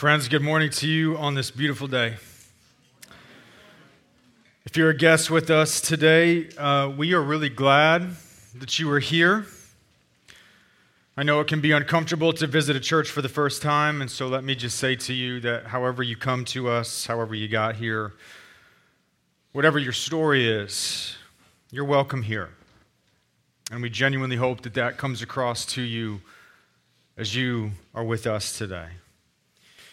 Friends, good morning to you on this beautiful day. If you're a guest with us today, uh, we are really glad that you are here. I know it can be uncomfortable to visit a church for the first time, and so let me just say to you that however you come to us, however you got here, whatever your story is, you're welcome here. And we genuinely hope that that comes across to you as you are with us today.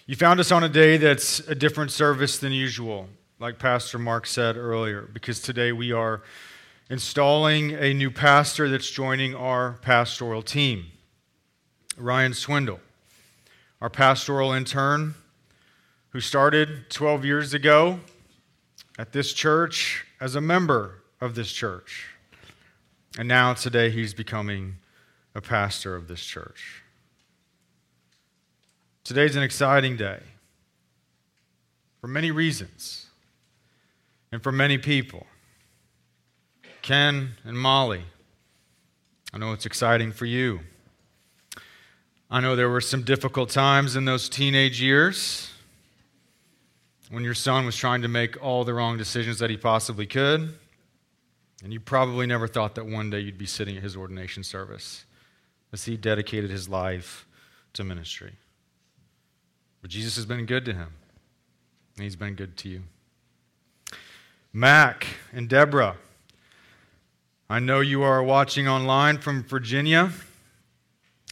You found us on a day that's a different service than usual, like Pastor Mark said earlier, because today we are installing a new pastor that's joining our pastoral team, Ryan Swindle, our pastoral intern who started 12 years ago at this church as a member of this church. And now today he's becoming a pastor of this church. Today's an exciting day for many reasons and for many people. Ken and Molly, I know it's exciting for you. I know there were some difficult times in those teenage years when your son was trying to make all the wrong decisions that he possibly could. And you probably never thought that one day you'd be sitting at his ordination service as he dedicated his life to ministry. But Jesus has been good to him, and he's been good to you. Mac and Deborah, I know you are watching online from Virginia,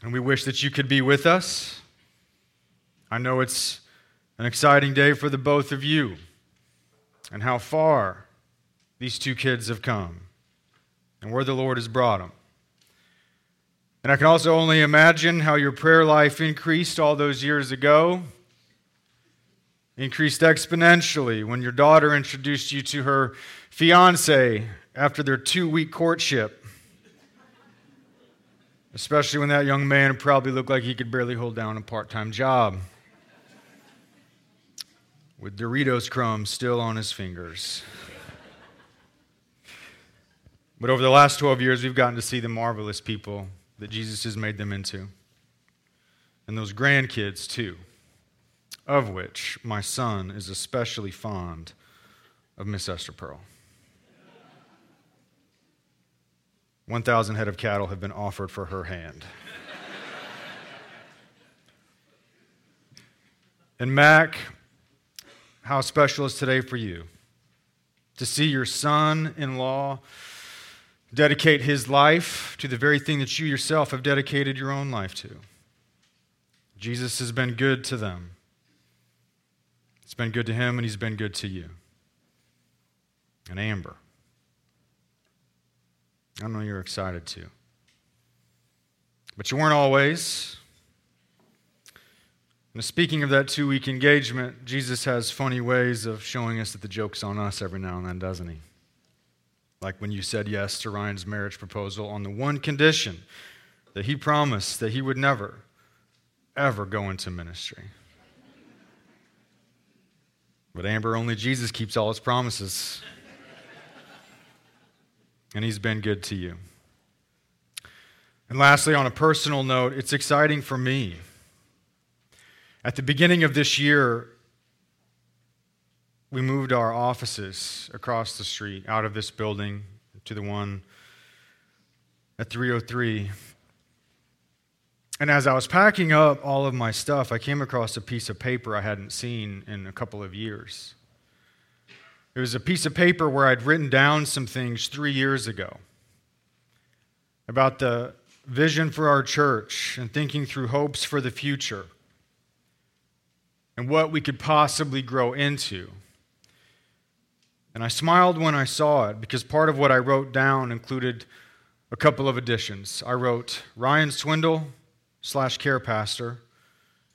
and we wish that you could be with us. I know it's an exciting day for the both of you, and how far these two kids have come, and where the Lord has brought them. And I can also only imagine how your prayer life increased all those years ago increased exponentially when your daughter introduced you to her fiance after their two week courtship. Especially when that young man probably looked like he could barely hold down a part time job. With Doritos crumbs still on his fingers. But over the last 12 years, we've gotten to see the marvelous people that Jesus has made them into. And those grandkids, too of which my son is especially fond of Miss Esther Pearl. 1,000 head of cattle have been offered for her hand. and Mac, how special is today for you to see your son in law dedicate his life to the very thing that you yourself have dedicated your own life to. Jesus has been good to them. It's been good to him, and he's been good to you. And Amber. I know you're excited too. But you weren't always. And speaking of that two week engagement, Jesus has funny ways of showing us that the joke's on us every now and then, doesn't he? Like when you said yes to Ryan's marriage proposal on the one condition that he promised that he would never, ever go into ministry. But Amber, only Jesus keeps all his promises. and he's been good to you. And lastly, on a personal note, it's exciting for me. At the beginning of this year, we moved our offices across the street out of this building to the one at 303 and as I was packing up all of my stuff, I came across a piece of paper I hadn't seen in a couple of years. It was a piece of paper where I'd written down some things three years ago about the vision for our church and thinking through hopes for the future and what we could possibly grow into. And I smiled when I saw it because part of what I wrote down included a couple of additions. I wrote Ryan Swindle slash care pastor,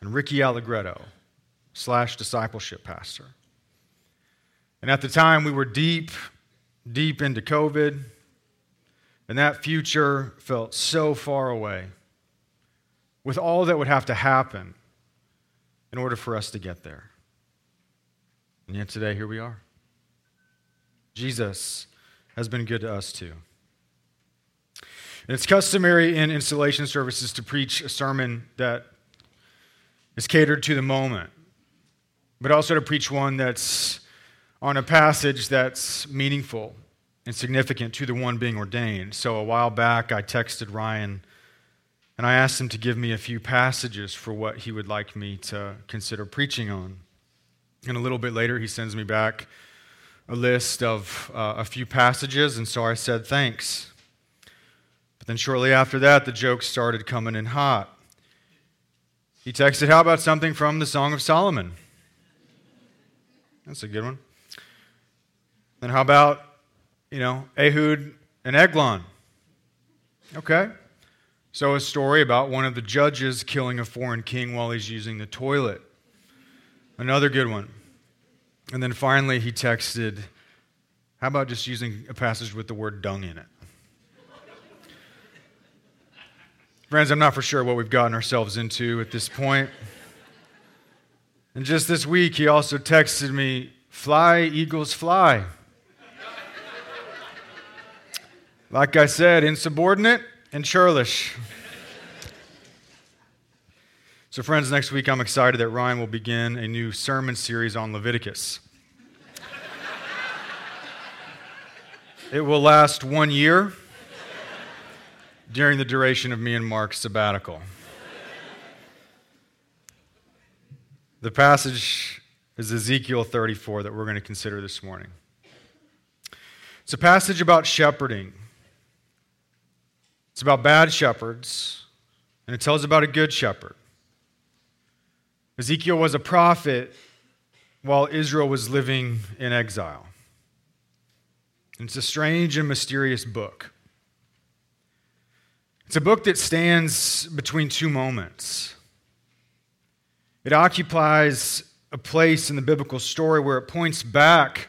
and Ricky Allegretto slash discipleship pastor. And at the time, we were deep, deep into COVID, and that future felt so far away with all that would have to happen in order for us to get there. And yet today, here we are. Jesus has been good to us too. And it's customary in installation services to preach a sermon that is catered to the moment. but also to preach one that's on a passage that's meaningful and significant to the one being ordained. So a while back, I texted Ryan and I asked him to give me a few passages for what he would like me to consider preaching on. And a little bit later, he sends me back a list of uh, a few passages, and so I said thanks. But then shortly after that, the jokes started coming in hot. He texted, How about something from the Song of Solomon? That's a good one. Then how about, you know, Ehud and Eglon? Okay. So a story about one of the judges killing a foreign king while he's using the toilet. Another good one. And then finally, he texted, How about just using a passage with the word dung in it? Friends, I'm not for sure what we've gotten ourselves into at this point. And just this week, he also texted me, Fly, Eagles, fly. like I said, insubordinate and churlish. So, friends, next week I'm excited that Ryan will begin a new sermon series on Leviticus. it will last one year during the duration of me and Mark's sabbatical. The passage is Ezekiel 34 that we're going to consider this morning. It's a passage about shepherding. It's about bad shepherds, and it tells about a good shepherd. Ezekiel was a prophet while Israel was living in exile. And It's a strange and mysterious book. It's a book that stands between two moments. It occupies a place in the biblical story where it points back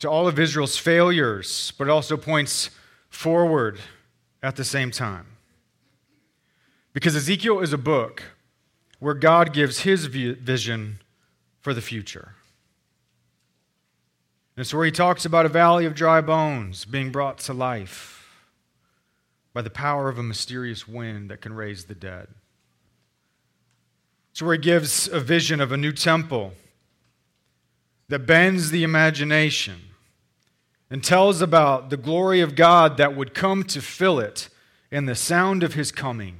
to all of Israel's failures, but it also points forward at the same time. Because Ezekiel is a book where God gives his vision for the future. And it's where he talks about a valley of dry bones being brought to life by the power of a mysterious wind that can raise the dead. It's where he gives a vision of a new temple that bends the imagination and tells about the glory of God that would come to fill it and the sound of his coming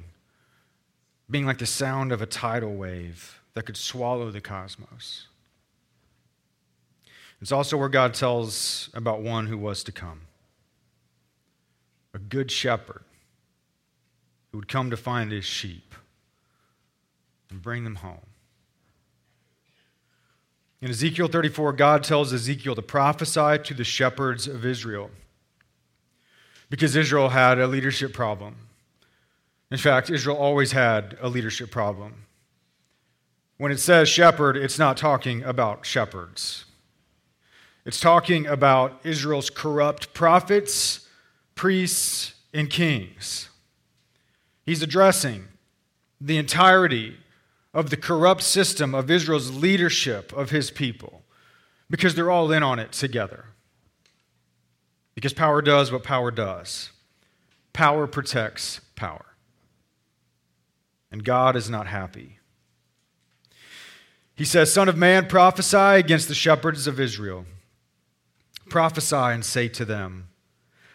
being like the sound of a tidal wave that could swallow the cosmos. It's also where God tells about one who was to come a good shepherd who would come to find his sheep and bring them home. In Ezekiel 34, God tells Ezekiel to prophesy to the shepherds of Israel because Israel had a leadership problem. In fact, Israel always had a leadership problem. When it says shepherd, it's not talking about shepherds. It's talking about Israel's corrupt prophets, priests, and kings. He's addressing the entirety of the corrupt system of Israel's leadership of his people because they're all in on it together. Because power does what power does power protects power and God is not happy. He says, Son of man, prophesy against the shepherds of Israel. Prophesy and say to them,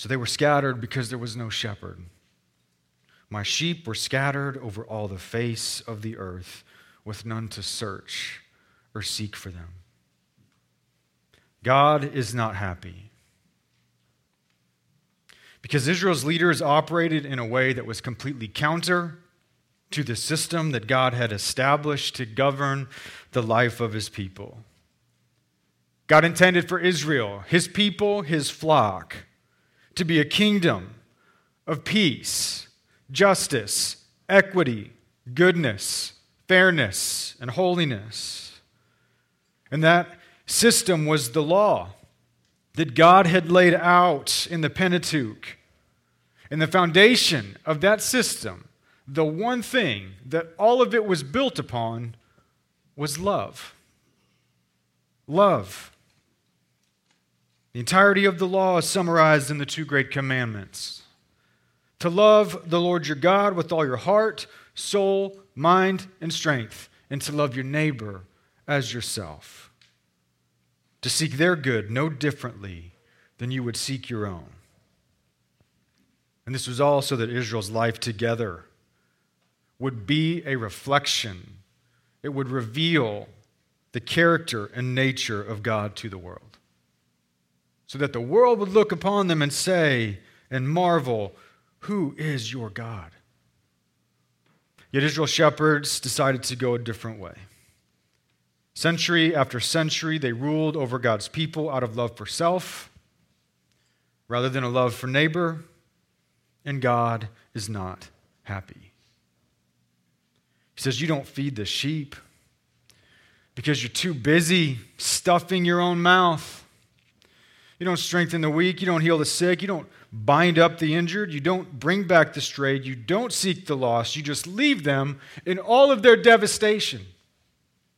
So they were scattered because there was no shepherd. My sheep were scattered over all the face of the earth, with none to search or seek for them. God is not happy because Israel's leaders operated in a way that was completely counter to the system that God had established to govern the life of his people. God intended for Israel, his people, his flock, to be a kingdom of peace, justice, equity, goodness, fairness, and holiness. And that system was the law that God had laid out in the Pentateuch. And the foundation of that system, the one thing that all of it was built upon, was love. Love. The entirety of the law is summarized in the two great commandments to love the Lord your God with all your heart, soul, mind, and strength, and to love your neighbor as yourself. To seek their good no differently than you would seek your own. And this was all so that Israel's life together would be a reflection, it would reveal the character and nature of God to the world. So that the world would look upon them and say and marvel, Who is your God? Yet Israel's shepherds decided to go a different way. Century after century, they ruled over God's people out of love for self rather than a love for neighbor, and God is not happy. He says, You don't feed the sheep because you're too busy stuffing your own mouth. You don't strengthen the weak. You don't heal the sick. You don't bind up the injured. You don't bring back the strayed. You don't seek the lost. You just leave them in all of their devastation.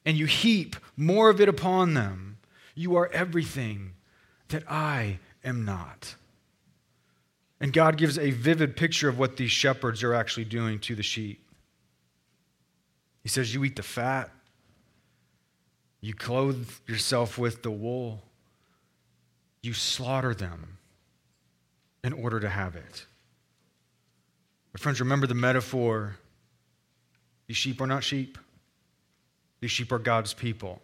And you heap more of it upon them. You are everything that I am not. And God gives a vivid picture of what these shepherds are actually doing to the sheep. He says, You eat the fat, you clothe yourself with the wool you slaughter them in order to have it. But, friends, remember the metaphor. These sheep are not sheep, these sheep are God's people.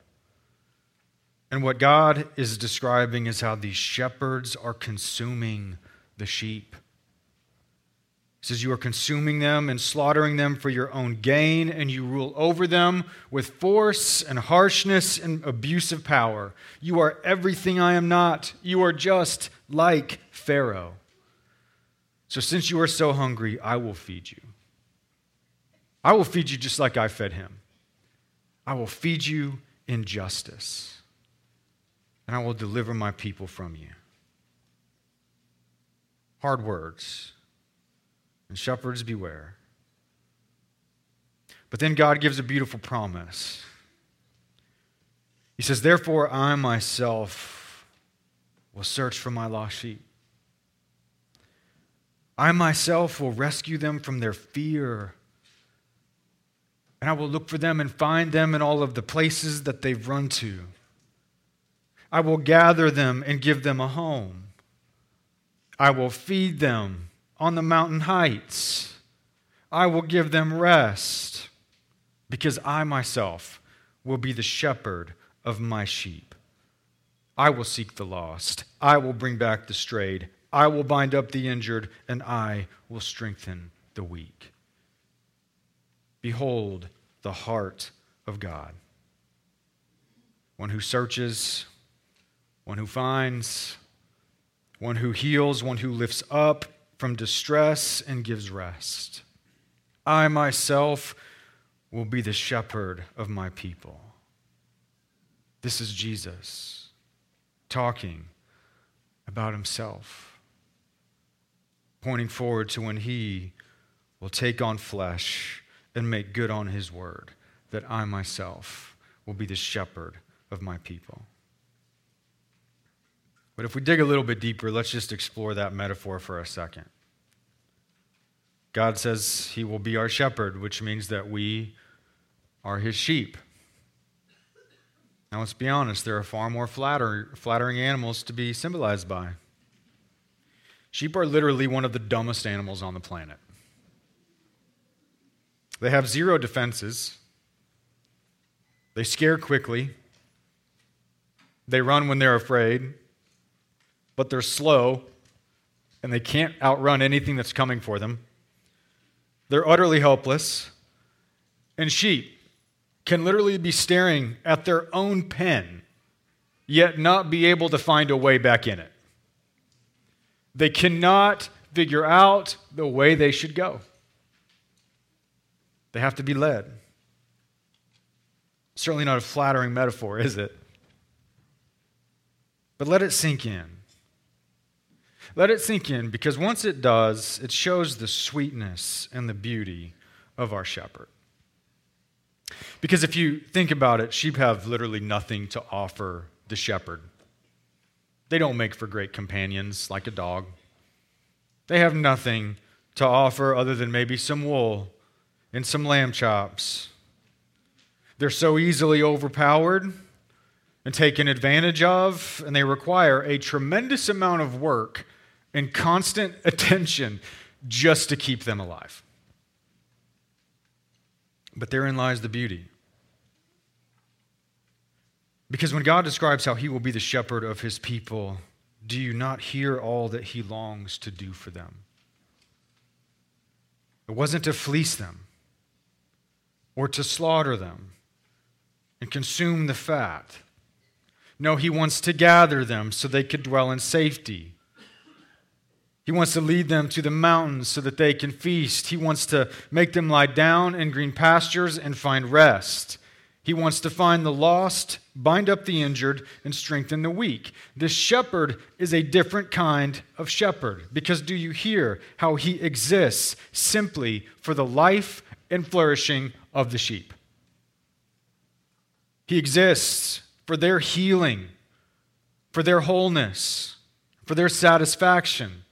And what God is describing is how these shepherds are consuming the sheep says, You are consuming them and slaughtering them for your own gain, and you rule over them with force and harshness and abusive power. You are everything I am not. You are just like Pharaoh. So, since you are so hungry, I will feed you. I will feed you just like I fed him. I will feed you in justice, and I will deliver my people from you. Hard words and shepherds beware. But then God gives a beautiful promise. He says, Therefore, I myself will search for my lost sheep. I myself will rescue them from their fear. And I will look for them and find them in all of the places that they've run to. I will gather them and give them a home. I will feed them on the mountain heights. I will give them rest because I myself will be the shepherd of my sheep. I will seek the lost. I will bring back the strayed. I will bind up the injured, and I will strengthen the weak. Behold the heart of God. One who searches, one who finds, one who heals, one who lifts up, from distress and gives rest. I myself will be the shepherd of my people. This is Jesus talking about himself, pointing forward to when he will take on flesh and make good on his word, that I myself will be the shepherd of my people. But if we dig a little bit deeper, let's just explore that metaphor for a second. God says he will be our shepherd, which means that we are his sheep. Now, let's be honest, there are far more flatter, flattering animals to be symbolized by. Sheep are literally one of the dumbest animals on the planet. They have zero defenses, they scare quickly, they run when they're afraid, but they're slow and they can't outrun anything that's coming for them. They're utterly helpless. And sheep can literally be staring at their own pen, yet not be able to find a way back in it. They cannot figure out the way they should go. They have to be led. Certainly not a flattering metaphor, is it? But let it sink in. Let it sink in because once it does, it shows the sweetness and the beauty of our shepherd. Because if you think about it, sheep have literally nothing to offer the shepherd. They don't make for great companions like a dog. They have nothing to offer other than maybe some wool and some lamb chops. They're so easily overpowered and taken advantage of, and they require a tremendous amount of work and constant attention just to keep them alive. But therein lies the beauty. Because when God describes how he will be the shepherd of his people, do you not hear all that he longs to do for them? It wasn't to fleece them or to slaughter them and consume the fat. No, he wants to gather them so they could dwell in safety. He wants to lead them to the mountains so that they can feast. He wants to make them lie down in green pastures and find rest. He wants to find the lost, bind up the injured, and strengthen the weak. This shepherd is a different kind of shepherd because do you hear how he exists simply for the life and flourishing of the sheep? He exists for their healing, for their wholeness, for their satisfaction.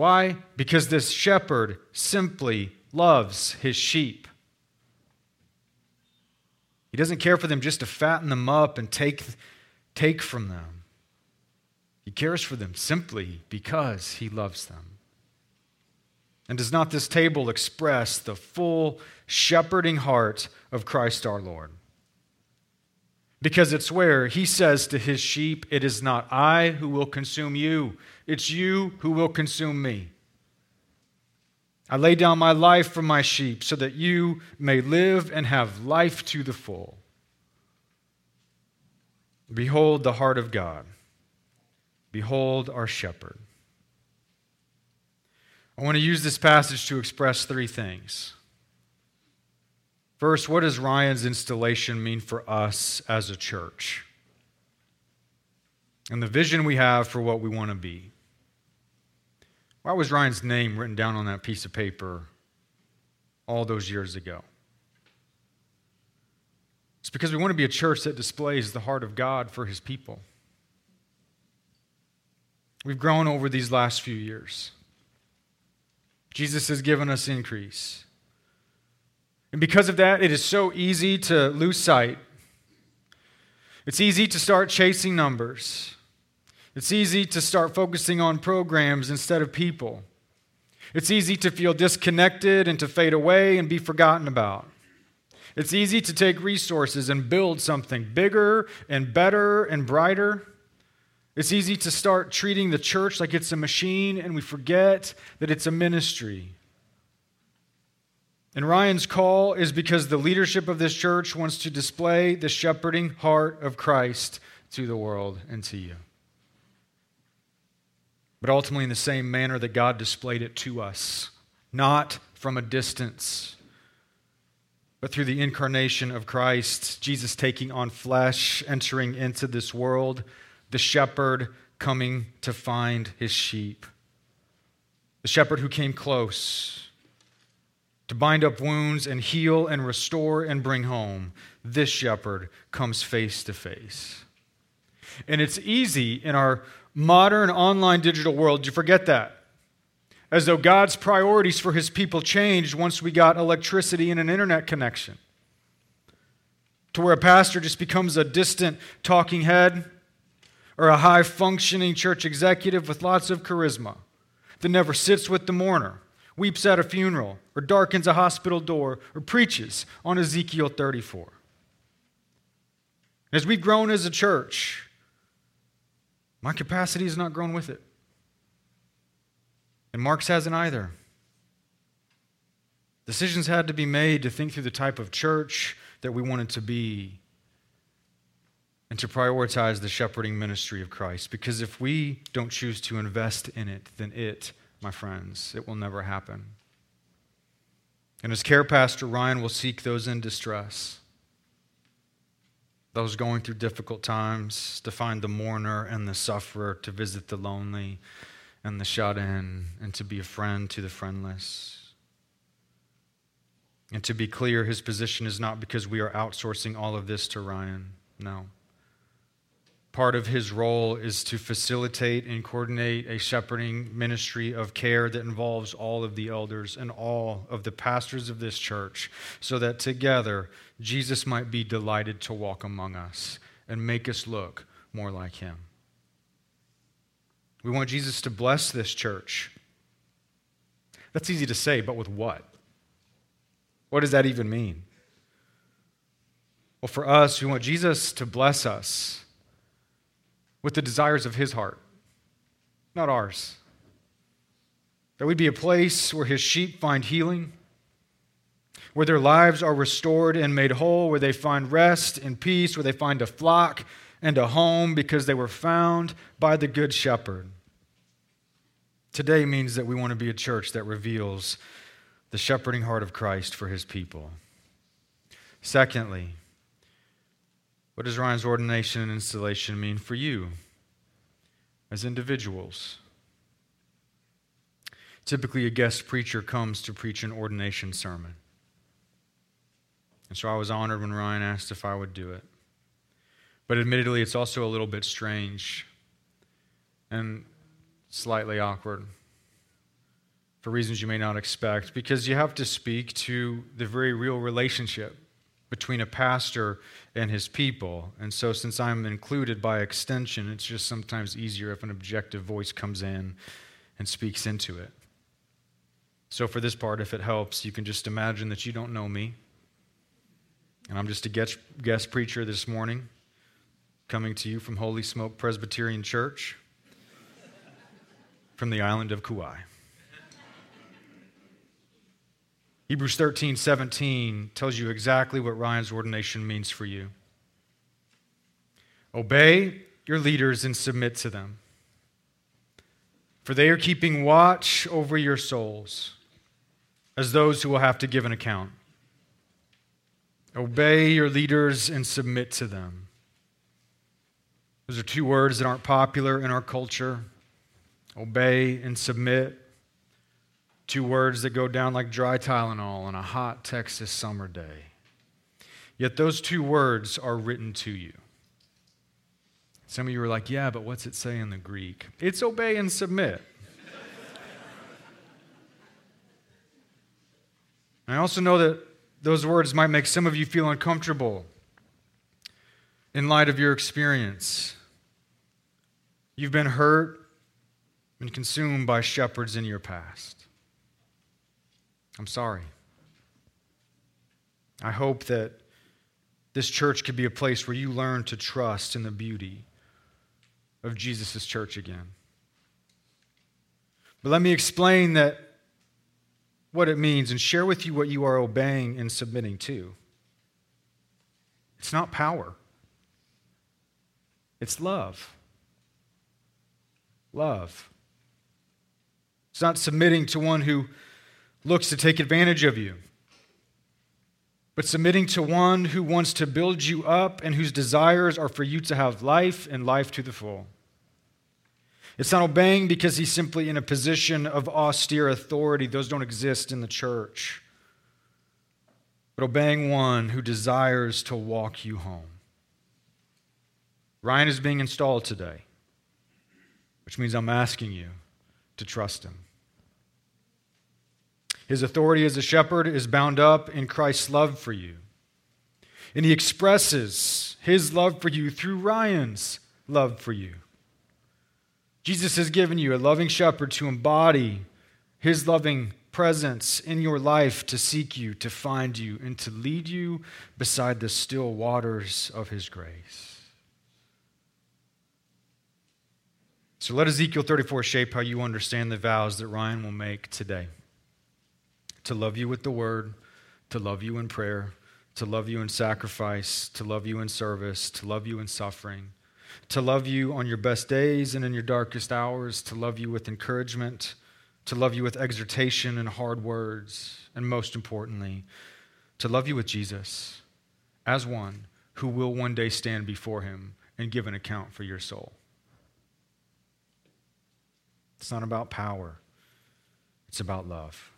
Why? Because this shepherd simply loves his sheep. He doesn't care for them just to fatten them up and take, take from them. He cares for them simply because he loves them. And does not this table express the full shepherding heart of Christ our Lord? Because it's where he says to his sheep, It is not I who will consume you, it's you who will consume me. I lay down my life for my sheep so that you may live and have life to the full. Behold the heart of God. Behold our shepherd. I want to use this passage to express three things. First, what does Ryan's installation mean for us as a church? And the vision we have for what we want to be. Why was Ryan's name written down on that piece of paper all those years ago? It's because we want to be a church that displays the heart of God for his people. We've grown over these last few years. Jesus has given us increase. And because of that, it is so easy to lose sight. It's easy to start chasing numbers. It's easy to start focusing on programs instead of people. It's easy to feel disconnected and to fade away and be forgotten about. It's easy to take resources and build something bigger and better and brighter. It's easy to start treating the church like it's a machine and we forget that it's a ministry. And Ryan's call is because the leadership of this church wants to display the shepherding heart of Christ to the world and to you. But ultimately in the same manner that God displayed it to us, not from a distance, but through the incarnation of Christ, Jesus taking on flesh, entering into this world, the shepherd coming to find his sheep, the shepherd who came close to bind up wounds and heal and restore and bring home. This shepherd comes face to face. And it's easy in our modern online digital world, to forget that. As though God's priorities for his people changed once we got electricity and an internet connection. To where a pastor just becomes a distant talking head or a high functioning church executive with lots of charisma that never sits with the mourner, weeps at a funeral, or darkens a hospital door, or preaches on Ezekiel 34. As we've grown as a church, my capacity has not grown with it. And Mark's hasn't either. Decisions had to be made to think through the type of church that we wanted to be and to prioritize the shepherding ministry of Christ. Because if we don't choose to invest in it, then it, my friends, it will never happen. And as care pastor, Ryan will seek those in distress. those going through difficult times, to find the mourner and the sufferer, to visit the lonely and the shut in, and to be a friend to the friendless. And to be clear, his position is not because we are outsourcing all of this to Ryan. No. Part of his role is to facilitate and coordinate a shepherding ministry of care that involves all of the elders and all of the pastors of this church, so that together Jesus might be delighted to walk among us and make us look more like him. We want Jesus to bless this church. That's easy to say, but with what? What does that even mean? Well, for us, we want Jesus to bless us with the desires of his heart, not ours. That we'd be a place where his sheep find healing, where their lives are restored and made whole, where they find rest and peace, where they find a flock and a home because they were found by the Good Shepherd. Today means that we want to be a church that reveals the shepherding heart of Christ for his people. Secondly, what does Ryan's ordination and installation mean for you as individuals? Typically, a guest preacher comes to preach an ordination sermon. And so I was honored when Ryan asked if I would do it. But admittedly, it's also a little bit strange and slightly awkward for reasons you may not expect, because you have to speak to the very real relationship between a pastor and his people. And so, since I'm included by extension, it's just sometimes easier if an objective voice comes in and speaks into it. So, for this part, if it helps, you can just imagine that you don't know me. And I'm just a guest, guest preacher this morning, coming to you from Holy Smoke Presbyterian Church from the island of Kauai. Hebrews 13, 17 tells you exactly what Ryan's ordination means for you. Obey your leaders and submit to them, for they are keeping watch over your souls as those who will have to give an account. Obey your leaders and submit to them. Those are two words that aren't popular in our culture obey and submit. Two words that go down like dry Tylenol on a hot Texas summer day. Yet those two words are written to you. Some of you are like, yeah, but what's it say in the Greek? It's obey and submit. I also know that those words might make some of you feel uncomfortable in light of your experience. You've been hurt and consumed by shepherds in your past. I'm sorry. I hope that this church could be a place where you learn to trust in the beauty of Jesus' church again. But let me explain that what it means and share with you what you are obeying and submitting to. It's not power. It's love. Love. It's not submitting to one who looks to take advantage of you, but submitting to one who wants to build you up and whose desires are for you to have life and life to the full. It's not obeying because he's simply in a position of austere authority. Those don't exist in the church. But obeying one who desires to walk you home. Ryan is being installed today, which means I'm asking you to trust him. His authority as a shepherd is bound up in Christ's love for you. And he expresses his love for you through Ryan's love for you. Jesus has given you a loving shepherd to embody his loving presence in your life to seek you, to find you, and to lead you beside the still waters of his grace. So let Ezekiel 34 shape how you understand the vows that Ryan will make today to love you with the word, to love you in prayer, to love you in sacrifice, to love you in service, to love you in suffering, to love you on your best days and in your darkest hours, to love you with encouragement, to love you with exhortation and hard words, and most importantly, to love you with Jesus as one who will one day stand before him and give an account for your soul. It's not about power, it's about love.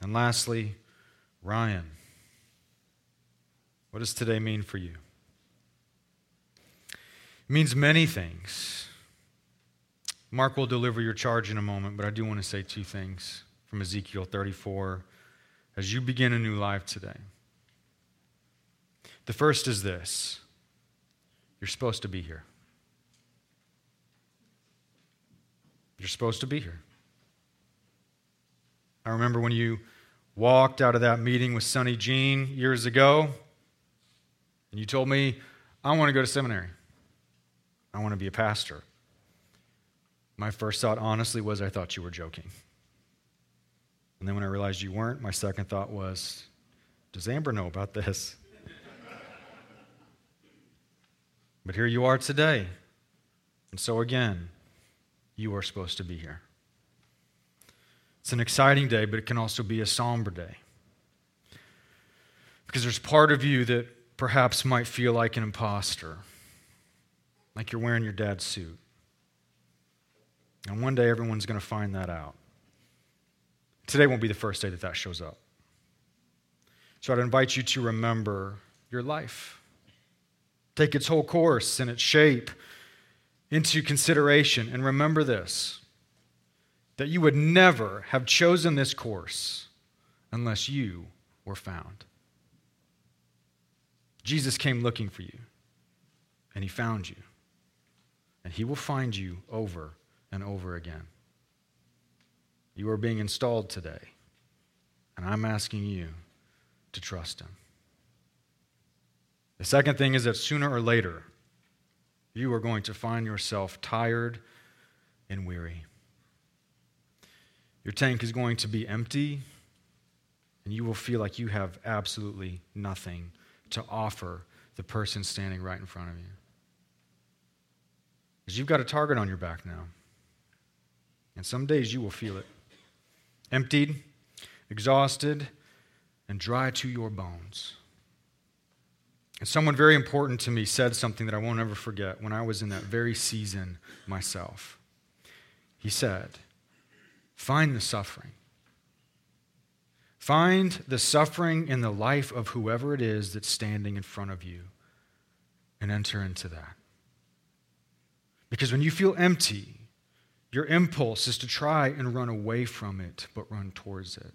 And lastly, Ryan. What does today mean for you? It means many things. Mark will deliver your charge in a moment, but I do want to say two things from Ezekiel 34 as you begin a new life today. The first is this you're supposed to be here. You're supposed to be here. I remember when you walked out of that meeting with Sonny Jean years ago, and you told me, I want to go to seminary. I want to be a pastor. My first thought, honestly, was I thought you were joking. And then when I realized you weren't, my second thought was, Does Amber know about this? but here you are today. And so, again, you are supposed to be here. It's an exciting day, but it can also be a somber day. Because there's part of you that perhaps might feel like an imposter, like you're wearing your dad's suit. And one day everyone's going to find that out. Today won't be the first day that that shows up. So I'd invite you to remember your life. Take its whole course and its shape into consideration. And remember this that you would never have chosen this course unless you were found. Jesus came looking for you, and he found you. And he will find you over and over again. You are being installed today, and I'm asking you to trust him. The second thing is that sooner or later, you are going to find yourself tired and weary. Your tank is going to be empty, and you will feel like you have absolutely nothing to offer the person standing right in front of you. Because you've got a target on your back now. And some days you will feel it emptied, exhausted, and dry to your bones. And someone very important to me said something that I won't ever forget when I was in that very season myself. He said, Find the suffering. Find the suffering in the life of whoever it is that's standing in front of you and enter into that. Because when you feel empty, your impulse is to try and run away from it, but run towards it.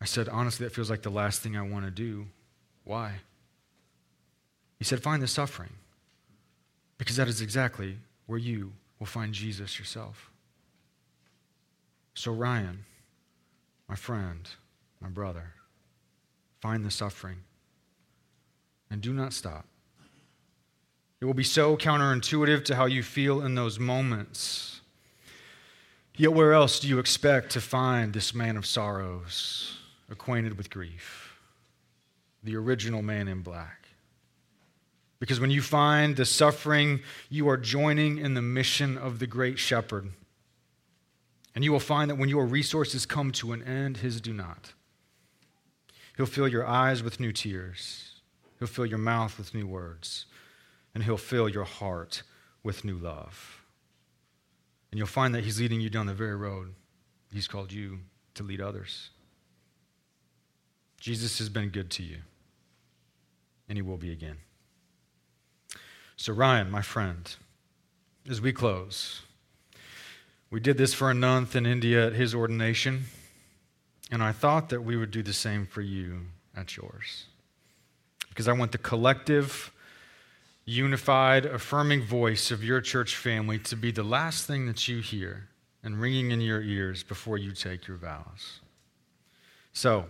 I said, honestly, that feels like the last thing I want to do. Why? He said, find the suffering. Because that is exactly where you will find Jesus yourself. So, Ryan, my friend, my brother, find the suffering and do not stop. It will be so counterintuitive to how you feel in those moments. Yet, where else do you expect to find this man of sorrows, acquainted with grief? The original man in black. Because when you find the suffering, you are joining in the mission of the great shepherd. And you will find that when your resources come to an end, his do not. He'll fill your eyes with new tears, he'll fill your mouth with new words and He'll fill your heart with new love. And you'll find that He's leading you down the very road He's called you to lead others. Jesus has been good to you, and He will be again. So, Ryan, my friend, as we close, we did this for a nunth in India at his ordination, and I thought that we would do the same for you at yours. Because I want the collective unified, affirming voice of your church family to be the last thing that you hear and ringing in your ears before you take your vows. So,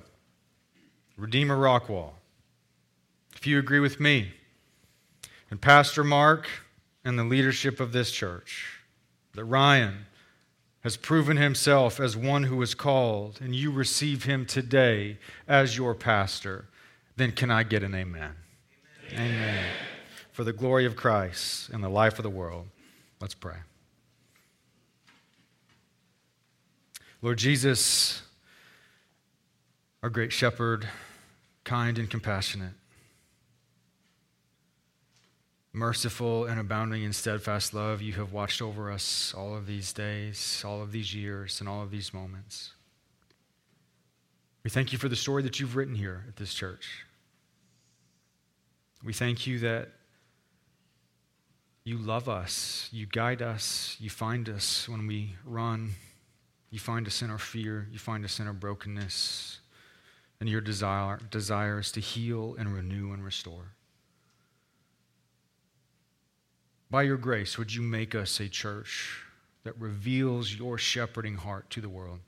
Redeemer Rockwall, if you agree with me and Pastor Mark and the leadership of this church, that Ryan has proven himself as one who is called, and you receive him today as your pastor, then can I get an amen? Amen. amen for the glory of Christ and the life of the world. Let's pray. Lord Jesus, our great shepherd, kind and compassionate, merciful and abounding in steadfast love, you have watched over us all of these days, all of these years, and all of these moments. We thank you for the story that you've written here at this church. We thank you that you love us, you guide us, you find us when we run, you find us in our fear, you find us in our brokenness, and your desire, desires to heal and renew and restore. By your grace, would you make us a church that reveals your shepherding heart to the world?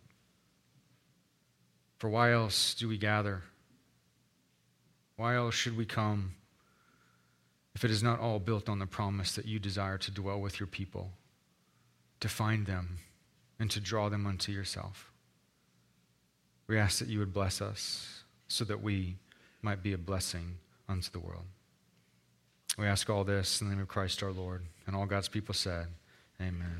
For why else do we gather? Why else should we come if it is not all built on the promise that you desire to dwell with your people, to find them, and to draw them unto yourself? We ask that you would bless us so that we might be a blessing unto the world. We ask all this in the name of Christ our Lord. And all God's people said, Amen.